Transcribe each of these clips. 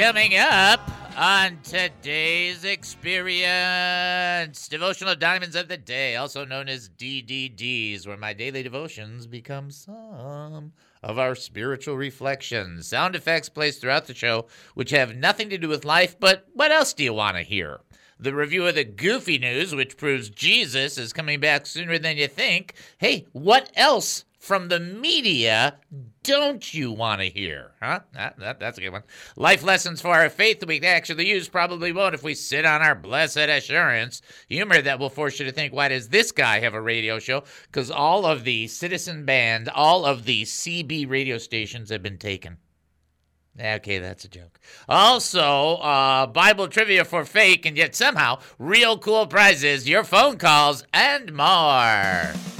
coming up on today's experience. Devotional Diamonds of the Day, also known as DDDs, where my daily devotions become some of our spiritual reflections. Sound effects placed throughout the show, which have nothing to do with life, but what else do you want to hear? The review of the goofy news, which proves Jesus is coming back sooner than you think. Hey, what else from the media don't you want to hear? Huh? That, that, that's a good one. Life lessons for our faith we actually use probably won't if we sit on our blessed assurance. Humor that will force you to think, why does this guy have a radio show? Because all of the Citizen Band, all of the CB radio stations have been taken. Okay, that's a joke. Also, uh, Bible trivia for fake and yet somehow real cool prizes, your phone calls, and more.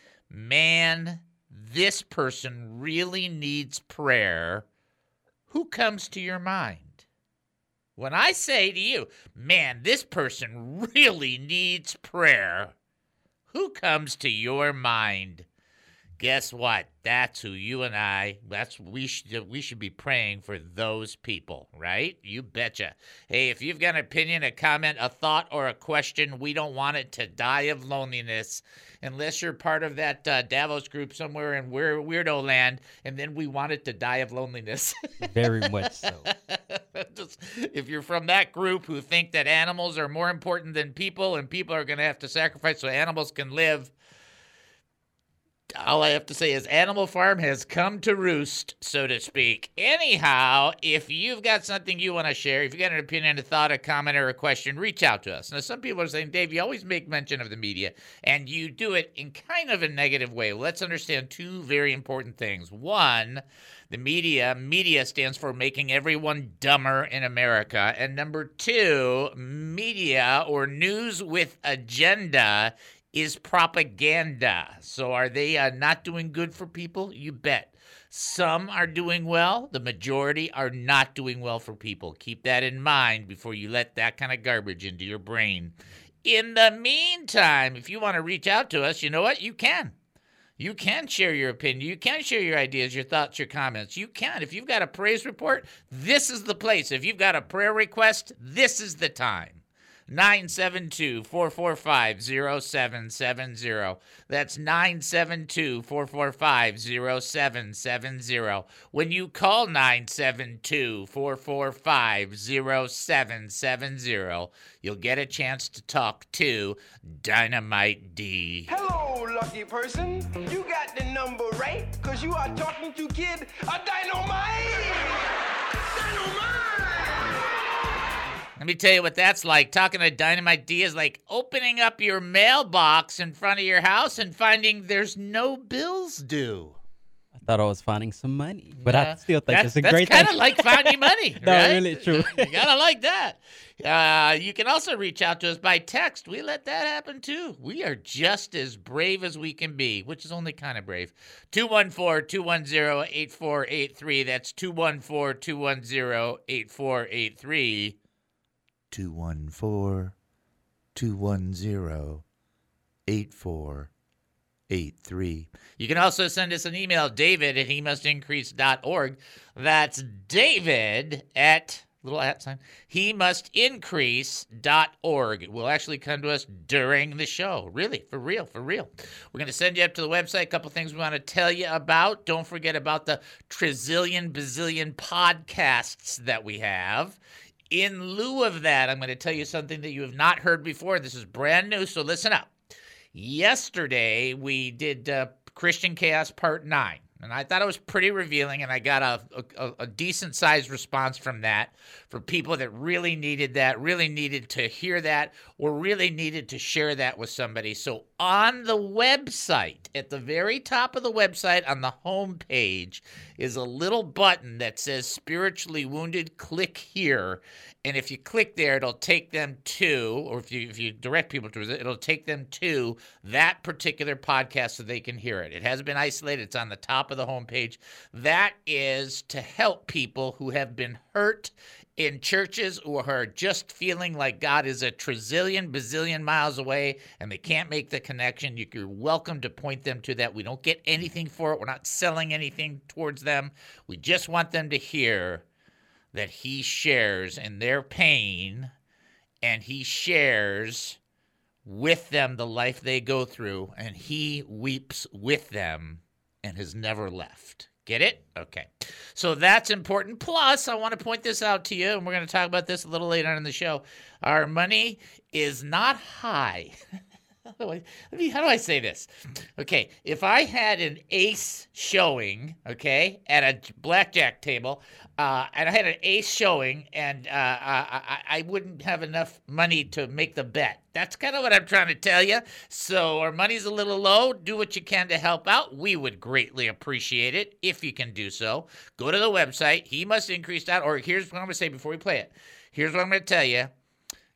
man, this person really needs prayer, who comes to your mind? When I say to you, man, this person really needs prayer, who comes to your mind? Guess what? That's who you and I. That's we should we should be praying for those people, right? You betcha. Hey, if you've got an opinion, a comment, a thought, or a question, we don't want it to die of loneliness, unless you're part of that uh, Davos group somewhere in weir- weirdo land, and then we want it to die of loneliness. Very much so. Just, if you're from that group who think that animals are more important than people, and people are going to have to sacrifice so animals can live all I have to say is Animal Farm has come to roost, so to speak. Anyhow, if you've got something you want to share, if you've got an opinion, a thought, a comment, or a question, reach out to us. Now, some people are saying, Dave, you always make mention of the media, and you do it in kind of a negative way. Let's understand two very important things. One, the media, media stands for making everyone dumber in America. And number two, media or news with agenda is propaganda. So are they uh, not doing good for people? You bet. Some are doing well, the majority are not doing well for people. Keep that in mind before you let that kind of garbage into your brain. In the meantime, if you want to reach out to us, you know what? You can. You can share your opinion. You can share your ideas, your thoughts, your comments. You can. If you've got a praise report, this is the place. If you've got a prayer request, this is the time. 972 445 0770. That's 972 445 0770. When you call 972 445 0770, you'll get a chance to talk to Dynamite D. Hello, lucky person. You got the number right, cause you are talking to Kid a Dynamite! Let me tell you what that's like. Talking to Dynamite D is like opening up your mailbox in front of your house and finding there's no bills due. I thought I was finding some money, but Yeah. I still think that's, it's a great That's kind thing. of like finding money. No, right? really true. you gotta like that. Uh, you can also reach out to us by text. We let that happen too. We are just as brave as we can be, which is only kind of brave. 214 210 8483. That's 214 210 8483. 214 210 8483. You can also send us an email, david at he must increase.org. That's david at little at sign he must increase.org. It will actually come to us during the show. Really, for real, for real. We're going to send you up to the website. A couple things we want to tell you about. Don't forget about the trizillion bazillion podcasts that we have. In lieu of that, I'm going to tell you something that you have not heard before. This is brand new, so listen up. Yesterday, we did uh, Christian Chaos Part 9. And I thought it was pretty revealing, and I got a, a, a decent sized response from that for people that really needed that, really needed to hear that, or really needed to share that with somebody. So on the website, at the very top of the website, on the home page, is a little button that says spiritually wounded. Click here. And if you click there, it'll take them to, or if you if you direct people to it, it'll take them to that particular podcast so they can hear it. It has been isolated. It's on the top of the homepage. That is to help people who have been hurt in churches or are just feeling like God is a trillion, bazillion miles away and they can't make the connection. You're welcome to point them to that. We don't get anything for it. We're not selling anything towards them. We just want them to hear that he shares in their pain and he shares with them the life they go through and he weeps with them and has never left. Get it? Okay. So that's important. Plus, I want to point this out to you, and we're going to talk about this a little later on in the show. Our money is not high. how, do I, how do I say this? Okay, if I had an ace showing, okay, at a blackjack table, uh, and I had an ace showing, and uh, I, I wouldn't have enough money to make the bet. That's kind of what I'm trying to tell you. So our money's a little low. Do what you can to help out. We would greatly appreciate it if you can do so. Go to the website, he must increase that. Or here's what I'm going to say before we play it. Here's what I'm going to tell you.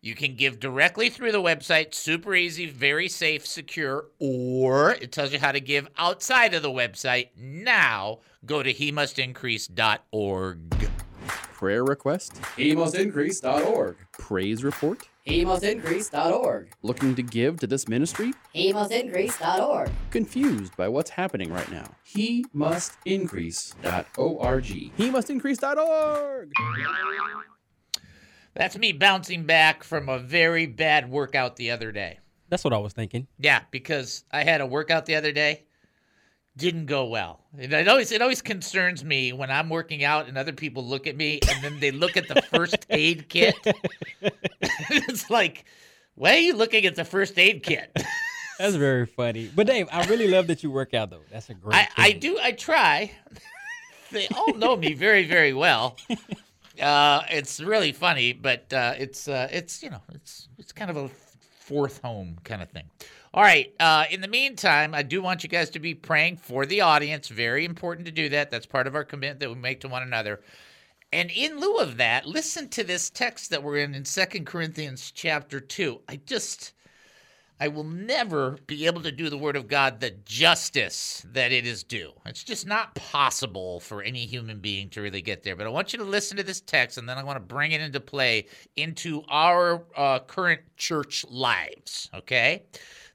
You can give directly through the website, super easy, very safe, secure, or it tells you how to give outside of the website. Now, go to he must increase.org. Prayer request? HeMustIncrease.org. Praise report? HeMustIncrease.org. Looking to give to this ministry? HeMustIncrease.org. Confused by what's happening right now? HeMustIncrease.org. He must increase.org. That's me bouncing back from a very bad workout the other day. That's what I was thinking. Yeah, because I had a workout the other day. Didn't go well. It, it always it always concerns me when I'm working out and other people look at me and then they look at the first aid kit. it's like, why are you looking at the first aid kit? That's very funny. But Dave, I really love that you work out though. That's a great. I, I do I try. they all know me very very well. Uh, it's really funny, but uh, it's uh, it's you know it's it's kind of a fourth home kind of thing. All right. Uh, in the meantime, I do want you guys to be praying for the audience. Very important to do that. That's part of our commitment that we make to one another. And in lieu of that, listen to this text that we're in in Second Corinthians chapter 2. I just I will never be able to do the word of God the justice that it is due. It's just not possible for any human being to really get there. But I want you to listen to this text, and then I want to bring it into play into our uh, current church lives. Okay?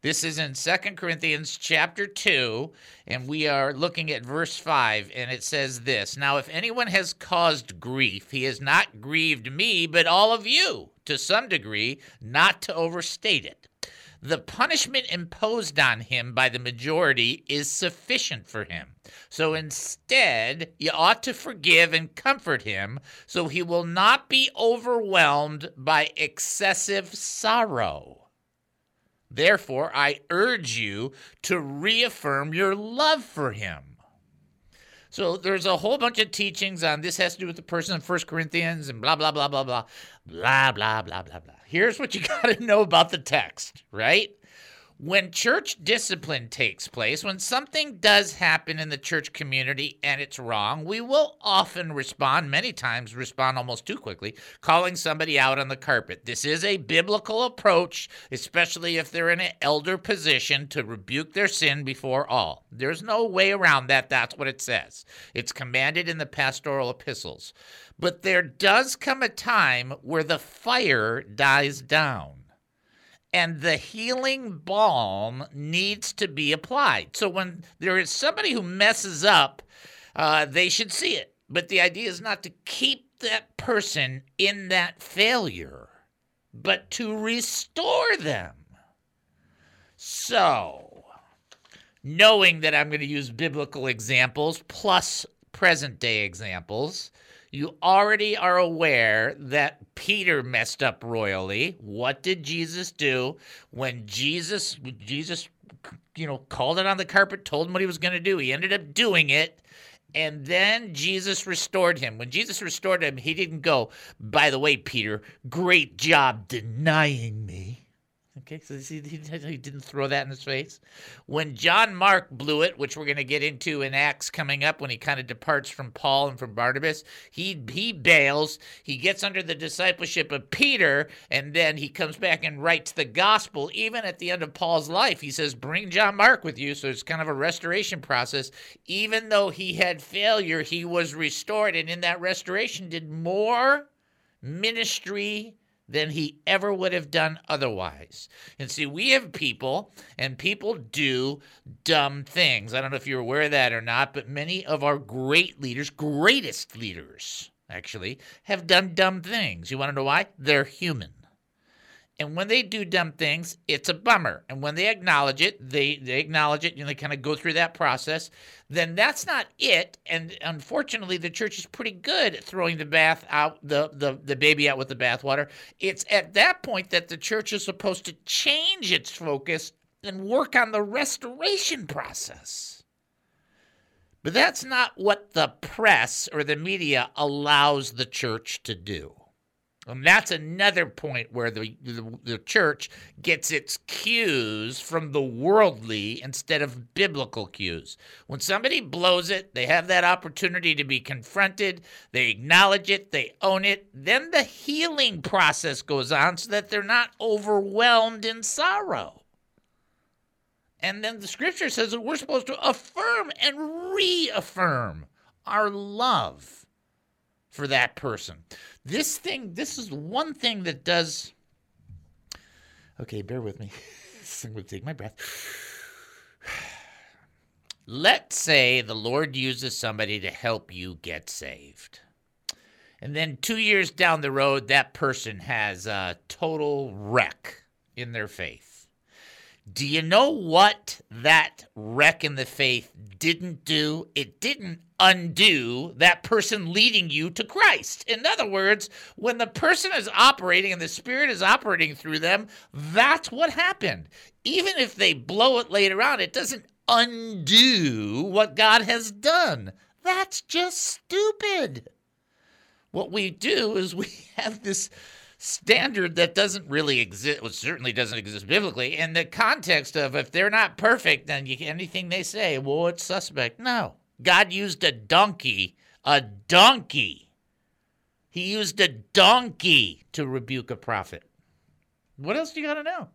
This is in Second Corinthians chapter 2, and we are looking at verse 5, and it says this Now, if anyone has caused grief, he has not grieved me, but all of you, to some degree, not to overstate it. The punishment imposed on him by the majority is sufficient for him. So instead, you ought to forgive and comfort him so he will not be overwhelmed by excessive sorrow. Therefore, I urge you to reaffirm your love for him. So there's a whole bunch of teachings on this has to do with the person in First Corinthians and blah blah blah blah blah blah blah blah blah blah. Here's what you got to know about the text, right? When church discipline takes place, when something does happen in the church community and it's wrong, we will often respond, many times respond almost too quickly, calling somebody out on the carpet. This is a biblical approach, especially if they're in an elder position to rebuke their sin before all. There's no way around that. That's what it says. It's commanded in the pastoral epistles. But there does come a time where the fire dies down and the healing balm needs to be applied. So when there is somebody who messes up, uh, they should see it. But the idea is not to keep that person in that failure, but to restore them. So, knowing that I'm going to use biblical examples plus present day examples, You already are aware that Peter messed up royally. What did Jesus do when Jesus Jesus you know called it on the carpet, told him what he was going to do. He ended up doing it. And then Jesus restored him. When Jesus restored him, he didn't go, by the way, Peter, great job denying me. Okay, so he, he, didn't throw that in his face. When John Mark blew it, which we're going to get into in Acts coming up, when he kind of departs from Paul and from Barnabas, he he bails. He gets under the discipleship of Peter, and then he comes back and writes the gospel. Even at the end of Paul's life, he says, "Bring John Mark with you." So it's kind of a restoration process. Even though he had failure, he was restored, and in that restoration, did more ministry than he ever would have done otherwise. And see, we have people, and people do dumb things. I don't know if you're aware of that or not, but many of our great leaders, greatest leaders, actually, have done dumb things. You want to know why? They're human. And when they do dumb things, it's a bummer. And when they acknowledge it, they, they acknowledge it and they kind of go through that process, then that's not it. And unfortunately, the church is pretty good at throwing the bath out, the, the, the baby out with the bathwater. It's at that point that the church is supposed to change its focus and work on the restoration process. But that's not what the press or the media allows the church to do. And that's another point where the, the, the church gets its cues from the worldly instead of biblical cues. When somebody blows it, they have that opportunity to be confronted, they acknowledge it, they own it, then the healing process goes on so that they're not overwhelmed in sorrow. And then the scripture says that we're supposed to affirm and reaffirm our love for that person. This thing, this is one thing that does. Okay, bear with me. I'm going to take my breath. Let's say the Lord uses somebody to help you get saved. And then two years down the road, that person has a total wreck in their faith. Do you know what that wreck in the faith didn't do? It didn't undo that person leading you to Christ. In other words, when the person is operating and the Spirit is operating through them, that's what happened. Even if they blow it later on, it doesn't undo what God has done. That's just stupid. What we do is we have this standard that doesn't really exist, well, certainly doesn't exist biblically, in the context of if they're not perfect, then you, anything they say, well, it's suspect. No. God used a donkey, a donkey. He used a donkey to rebuke a prophet. What else do you got to know?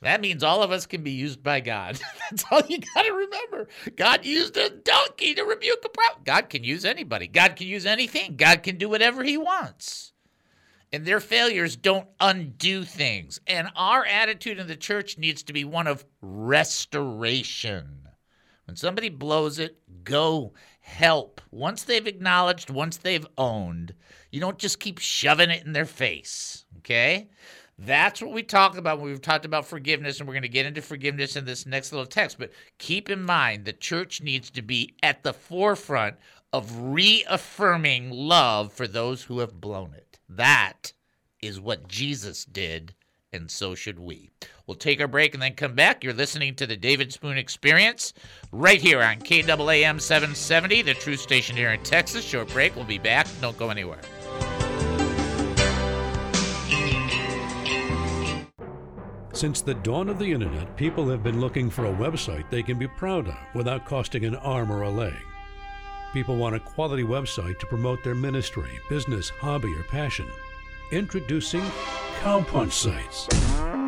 That means all of us can be used by God. That's all you got to remember. God used a donkey to rebuke a prophet. God can use anybody. God can use anything. God can do whatever he wants. And their failures don't undo things. And our attitude in the church needs to be one of restoration. When somebody blows it, go help. Once they've acknowledged, once they've owned, you don't just keep shoving it in their face. Okay? That's what we talk about when we've talked about forgiveness, and we're going to get into forgiveness in this next little text. But keep in mind, the church needs to be at the forefront of reaffirming love for those who have blown it. That is what Jesus did, and so should we. We'll take our break and then come back. You're listening to the David Spoon Experience right here on KAAM 770, the true station here in Texas. Short break. We'll be back. Don't go anywhere. Since the dawn of the internet, people have been looking for a website they can be proud of without costing an arm or a leg. People want a quality website to promote their ministry, business, hobby, or passion. Introducing Cowpunch Sites.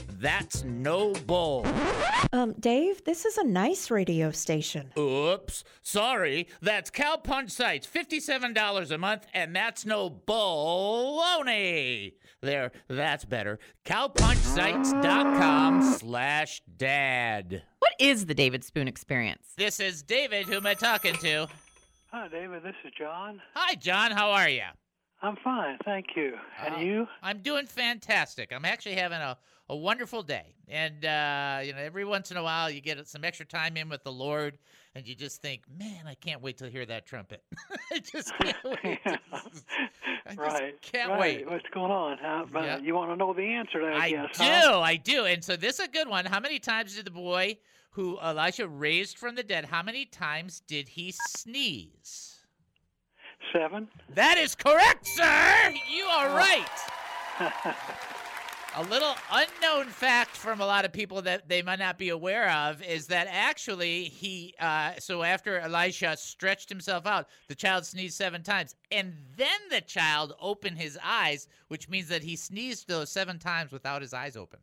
that's no bull. Um, Dave, this is a nice radio station. Oops, sorry. That's Cow Punch Sites, $57 a month, and that's no baloney. There, that's better. Cowpunchsites.com slash dad. What is the David Spoon experience? This is David. Who am I talking to? Hi, David. This is John. Hi, John. How are you? I'm fine, thank you. And Uh, you? I'm doing fantastic. I'm actually having a, a wonderful day. And, uh, you know, every once in a while you get some extra time in with the Lord and you just think, man, I can't wait to hear that trumpet. I just can't wait. I just right. can't right. wait. What's going on? Uh, Yeah. You want to know the answer to that, I I guess, do, huh? I do. And so this is a good one. How many times did the boy who Elisha raised from the dead, how many times did he sneeze? Seven. That is correct, sir. You are right. A little unknown fact from a lot of people that they might not be aware of is that actually he, uh, so after Elisha stretched himself out, the child sneezed seven times. And then the child opened his eyes, which means that he sneezed those seven times without his eyes open.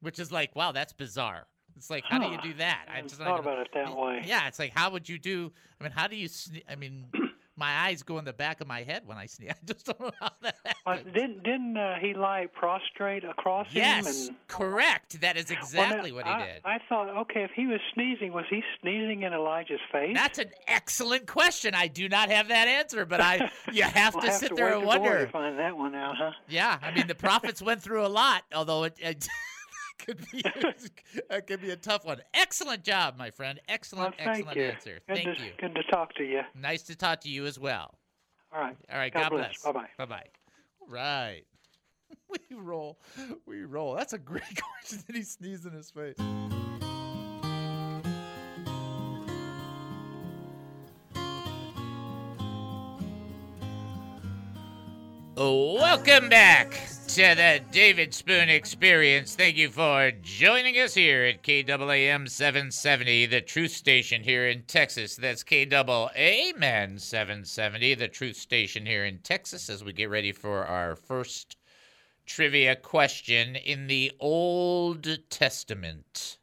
Which is like, wow, that's bizarre. It's like, how do you do that? I hadn't just thought about it that way. Yeah, it's like, how would you do? I mean, how do you? Sne- I mean, my eyes go in the back of my head when I sneeze. I just don't know how that Uh, happens. didn't didn't uh, he lie prostrate across him? Yes, correct. That is Well, now, exactly what he I, did. I thought, okay, if he was sneezing, was he sneezing in Elijah's face? That's an excellent question. I do not have that answer, but I you have we'll to have sit to there and wonder. to find that one out, huh? Yeah, I mean the prophets went through a lot, although it, it could be it could be a tough one. Excellent job, my friend. Excellent, well, excellent you. answer. Good Thank to, you. Good to talk to you. Nice to talk to you as well. All right. All right, God God, bless. Bye-bye. Bye bye. All right. We roll. We roll. That's a great question. Did he sneeze in his face? Welcome back to the David Spoon Experience. Thank you for joining us here at KAAM 770, the truth station here in Texas. That's KAAM 770, the truth station here in Texas, as we get ready for our first trivia question. In the Old Testament,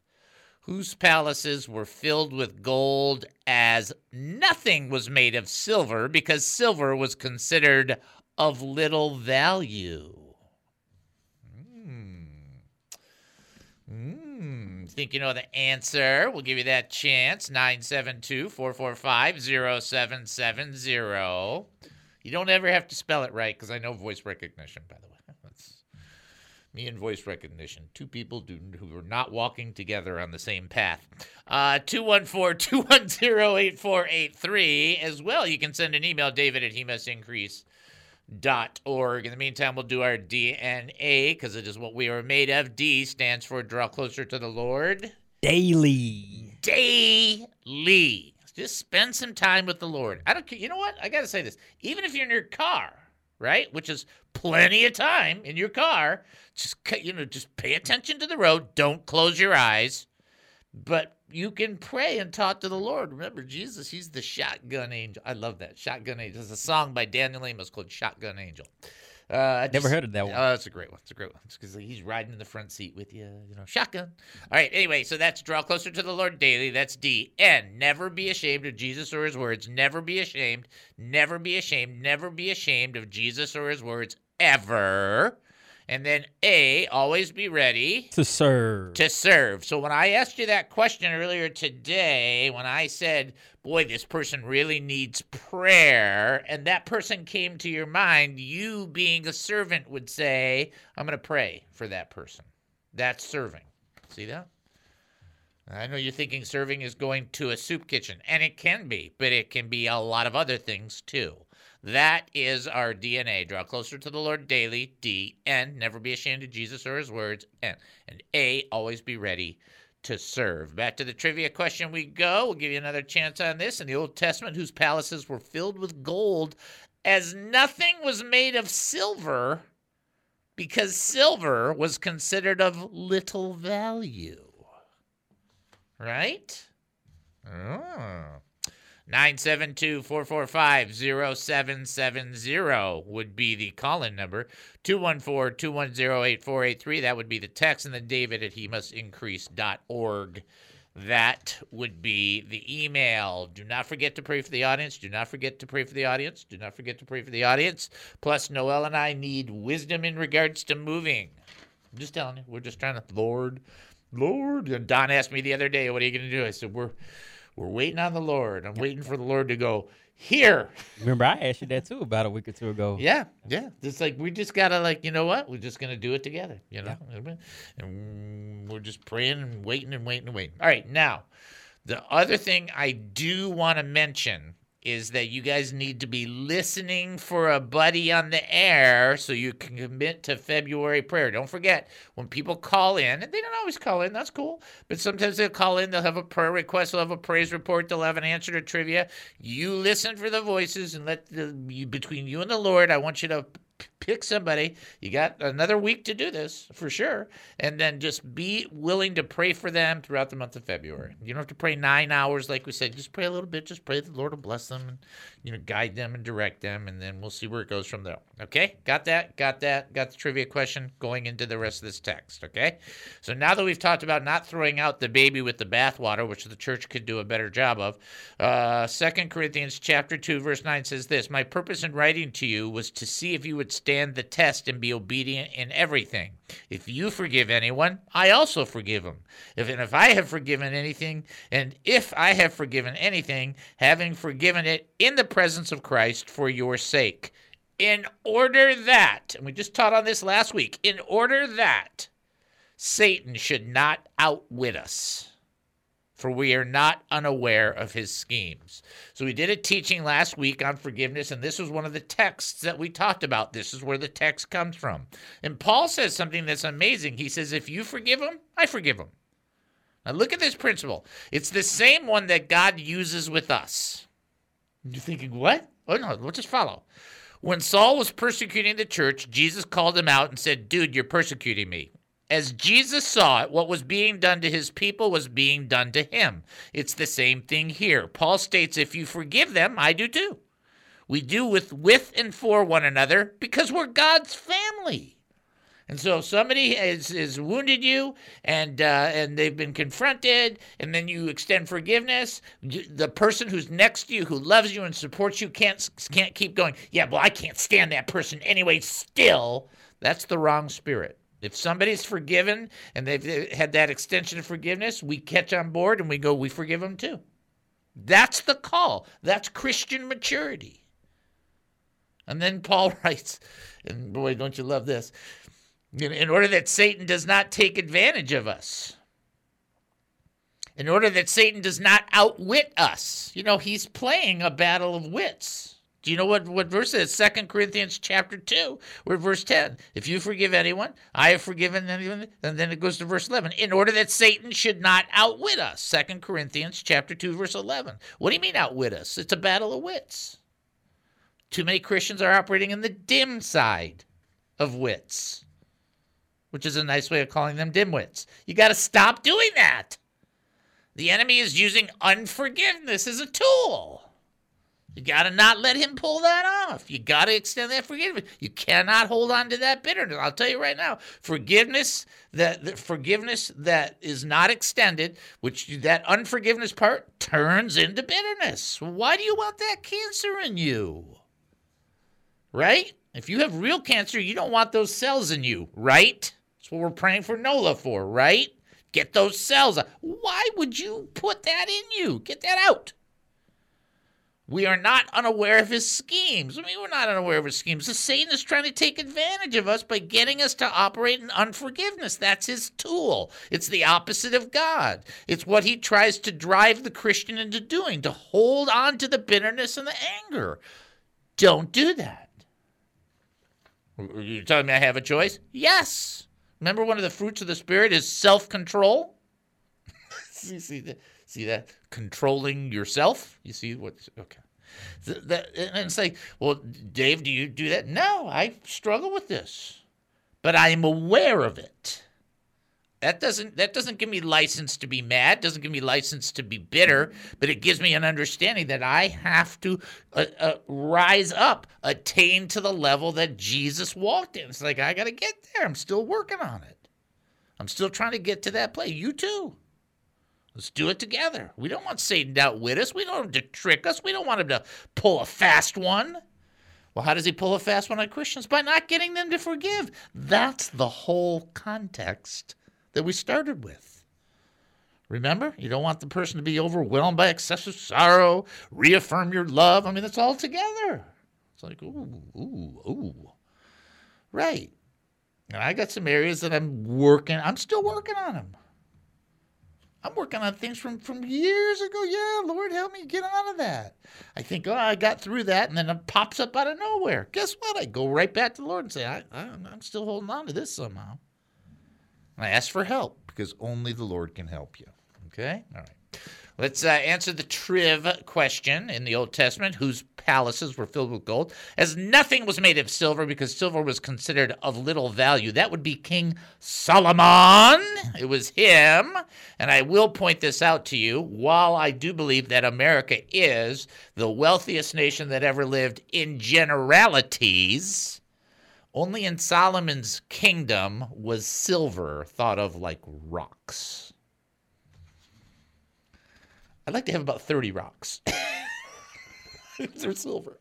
whose palaces were filled with gold as nothing was made of silver because silver was considered of little value. Hmm. Think you know the answer? We'll give you that chance. 972 445 0770. You don't ever have to spell it right because I know voice recognition, by the way. That's me and voice recognition. Two people do, who are not walking together on the same path. Uh, 214 210 8483. As well, you can send an email, david at hemustincrease dot org. In the meantime, we'll do our DNA because it is what we are made of. D stands for draw closer to the Lord. Daily. Daily. Just spend some time with the Lord. I don't care. You know what? I got to say this. Even if you're in your car, right, which is plenty of time in your car, just you know, just pay attention to the road. Don't close your eyes. But you can pray and talk to the Lord. Remember, Jesus, he's the shotgun angel. I love that. Shotgun angel. There's a song by Daniel Amos called Shotgun Angel. Uh, I Never heard of that one. Oh, it's a great one. It's a great one. It's because he's riding in the front seat with you, you know, shotgun. All right. Anyway, so that's draw closer to the Lord daily. That's D. N. Never be ashamed of Jesus or his words. Never be ashamed. Never be ashamed. Never be ashamed of Jesus or his words ever. And then A. Always be ready To serve. to serve. So when I asked you that question earlier today, when I said, boy, this person really needs prayer, and that person came to your mind, you being a servant would say, I'm going to pray for that person. That's serving. See that? I know you're thinking serving is going to a soup kitchen, and it can be, but it can be a lot of other things too. That is our DNA. Draw closer to the Lord daily. D. N. Never be ashamed of Jesus or his words. N. And A. Always be ready to serve. Back to the trivia question we go. We'll give you another chance on this. In the Old Testament, whose palaces were filled with gold, as nothing was made of silver, because silver was considered of little value. Right? Oh. 972 445 0770 would be the call in number. 214 210 8483. That would be the text. And then David at he must increase.org. That would be the email. Do not forget to pray for the audience. Do not forget to pray for the audience. Do not forget to pray for the audience. Plus, Noel and I need wisdom in regards to moving. I'm just telling you, we're just trying to, Lord, Lord. And Don asked me the other day, what are you going to do? I said, we're, we're waiting on the Lord. I'm waiting for the Lord to go, here. Remember, I asked you that too about a week or two ago. Yeah, yeah. It's like we just gotta like, you know what? We're just gonna do it together. You know, and we're just praying and waiting and waiting and waiting. All right, now the other thing I do want to mention is that you guys need to be listening for a buddy on the air so you can commit to February prayer. Don't forget, when people call in, and they don't always call in, that's cool, but sometimes they'll call in, they'll have a prayer request, they'll have a praise report, they'll have an answer to trivia. You listen for the voices and let the between you and the Lord, I want you to pick somebody. You got another week to do this for sure. And then just be willing to pray for them throughout the month of February. You don't have to pray nine hours, like we said. Just pray a little bit. Just pray the Lord will bless them and you know guide them and direct them, and then we'll see where it goes from there. Okay, got that? Got that? Got the trivia question going into the rest of this text. Okay, so now that we've talked about not throwing out the baby with the bathwater, which the church could do a better job of, uh, Second Corinthians chapter two verse nine says this: "My purpose in writing to you was to see if you would stand the test and be obedient in everything. If you forgive anyone, I also forgive him. If and if I have forgiven anything, and if I have forgiven anything, having forgiven it in the presence of Christ for your sake, in order that, and we just taught on this last week, in order that Satan should not outwit us for we are not unaware of his schemes. So we did a teaching last week on forgiveness, and this was one of the texts that we talked about. This is where the text comes from. And Paul says something that's amazing. He says, If you forgive him, I forgive him. Now look at this principle. It's the same one that God uses with us. You're thinking, what? Oh no, we'll just follow. When Saul was persecuting the church, Jesus called him out and said, Dude, you're persecuting me. As Jesus saw it, what was being done to his people was being done to him. It's the same thing here. Paul states, if you forgive them, I do too. We do with with and for one another because we're God's family. And so if somebody has, has wounded you and uh, and they've been confronted, and then you extend forgiveness, the person who's next to you, who loves you and supports you, can't can't keep going. Yeah, well, I can't stand that person anyway. Still, that's the wrong spirit. If somebody's forgiven and they've had that extension of forgiveness, we catch on board and we go, we forgive them too. That's the call. That's Christian maturity. And then Paul writes, and boy, don't you love this? In order that Satan does not take advantage of us, in order that Satan does not outwit us. You know, he's playing a battle of wits. Do you know what, what verse it is? Second Corinthians chapter 2, where verse 10. If you forgive anyone, I have forgiven anyone. And then it goes to verse 11. In order that Satan should not outwit us. Second Corinthians chapter 2, verse 11. What do you mean outwit us? It's a battle of wits. Too many Christians are operating in the dim side of wits, which is a nice way of calling them dimwits. You got to stop doing that. The enemy is using unforgiveness as a tool. You got to not let him pull that off. You got to extend that forgiveness. You cannot hold on to that bitterness. I'll tell you right now, forgiveness that, forgiveness that is not extended, which that unforgiveness part turns into bitterness. Why do you want that cancer in you? Right? If you have real cancer, you don't want those cells in you, right? That's what we're praying for Nola for, right? Get those cells. Why would you put that in you? Get that out. We are not unaware of his schemes. I mean, we're not unaware of his schemes. The Satan is trying to take advantage of us by getting us to operate in unforgiveness. That's his tool. It's the opposite of God. It's what he tries to drive the Christian into doing, to hold on to the bitterness and the anger. Don't do that. You're telling me I have a choice? Yes. Remember, one of the fruits of the Spirit is self control? see that? Controlling yourself? You see what? Okay. That, and it's like, well, Dave, do you do that? No, I struggle with this, but I am aware of it. That doesn't that doesn't give me license to be mad. Doesn't give me license to be bitter. But it gives me an understanding that I have to uh, uh, rise up, attain to the level that Jesus walked in. It's like I got to get there. I'm still working on it. I'm still trying to get to that place. You too. Let's do it together. We don't want Satan to outwit us. We don't want him to trick us. We don't want him to pull a fast one. Well, how does he pull a fast one on Christians? By not getting them to forgive. That's the whole context that we started with. Remember, you don't want the person to be overwhelmed by excessive sorrow, reaffirm your love. I mean, it's all together. It's like, ooh, ooh, ooh. Right. And I got some areas that I'm working, I'm still working on them. I'm working on things from, from years ago. Yeah, Lord, help me get out of that. I think, oh, I got through that, and then it pops up out of nowhere. Guess what? I go right back to the Lord and say, I, I, I'm still holding on to this somehow. And I ask for help because only the Lord can help you. Okay? All right. Let's uh, answer the triv question in the Old Testament whose palaces were filled with gold, as nothing was made of silver because silver was considered of little value. That would be King Solomon. It was him. And I will point this out to you. While I do believe that America is the wealthiest nation that ever lived in generalities, only in Solomon's kingdom was silver thought of like rocks. I'd like to have about 30 rocks. They're silver.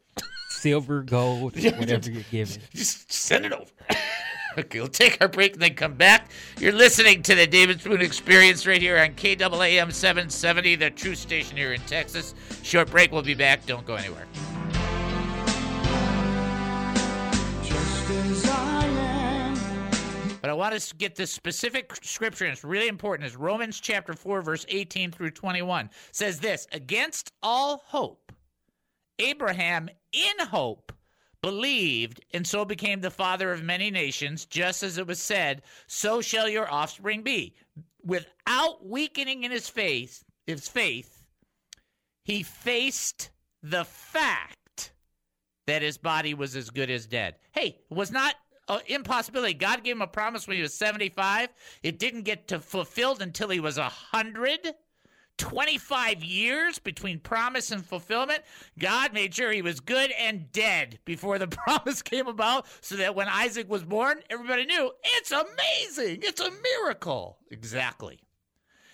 Silver, gold, whatever you're given. Just send it over. okay, we'll take our break and then come back. You're listening to the David Spoon Experience right here on KAAM 770, the true station here in Texas. Short break. We'll be back. Don't go anywhere. Want us to get this specific scripture, and it's really important. It's Romans chapter 4, verse 18 through 21. says this Against all hope, Abraham in hope believed, and so became the father of many nations, just as it was said, So shall your offspring be. Without weakening in his faith, his faith, he faced the fact that his body was as good as dead. Hey, was not uh, impossibility. God gave him a promise when he was 75. It didn't get to fulfilled until he was 100. 25 years between promise and fulfillment. God made sure he was good and dead before the promise came about so that when Isaac was born, everybody knew it's amazing. It's a miracle. Exactly.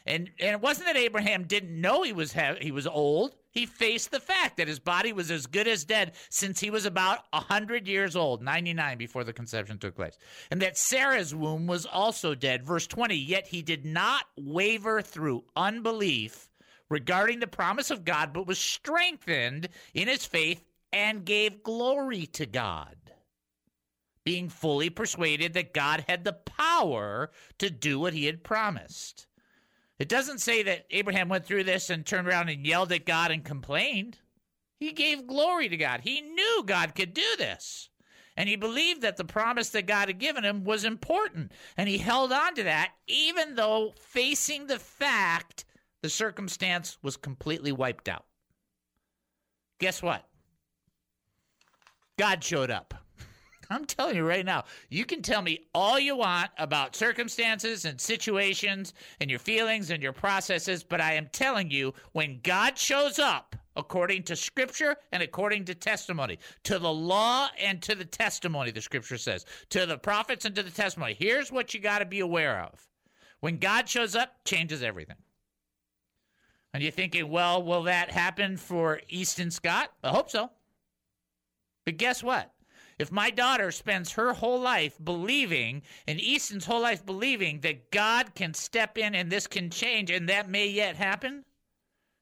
And and it wasn't that Abraham didn't know he was ha- he was old. He faced the fact that his body was as good as dead since he was about 100 years old, 99 before the conception took place. And that Sarah's womb was also dead. Verse 20, yet he did not waver through unbelief regarding the promise of God, but was strengthened in his faith and gave glory to God, being fully persuaded that God had the power to do what he had promised. It doesn't say that Abraham went through this and turned around and yelled at God and complained. He gave glory to God. He knew God could do this. And he believed that the promise that God had given him was important. And he held on to that, even though facing the fact the circumstance was completely wiped out. Guess what? God showed up. I'm telling you right now, you can tell me all you want about circumstances and situations and your feelings and your processes, but I am telling you, when God shows up, according to scripture and according to testimony, to the law and to the testimony, the scripture says, to the prophets and to the testimony, here's what you got to be aware of. When God shows up, changes everything. And you're thinking, well, will that happen for Easton Scott? I hope so. But guess what? If my daughter spends her whole life believing, and Easton's whole life believing that God can step in and this can change and that may yet happen,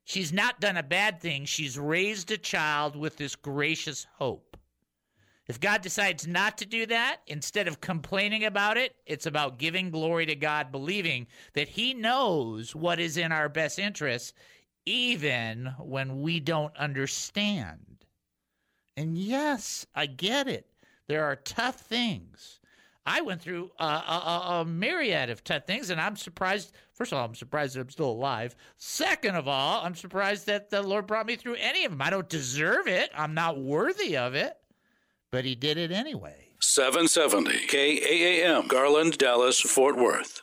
she's not done a bad thing. She's raised a child with this gracious hope. If God decides not to do that, instead of complaining about it, it's about giving glory to God, believing that He knows what is in our best interests, even when we don't understand. And yes, I get it. There are tough things. I went through a, a, a, myriad of tough things, and I'm surprised. First of all, I'm surprised that I'm still alive. Second of all, I'm surprised that the Lord brought me through any of them. I don't deserve it, I'm not worthy of it, but He did it anyway. 770 KAAM, Garland, Dallas, Fort Worth.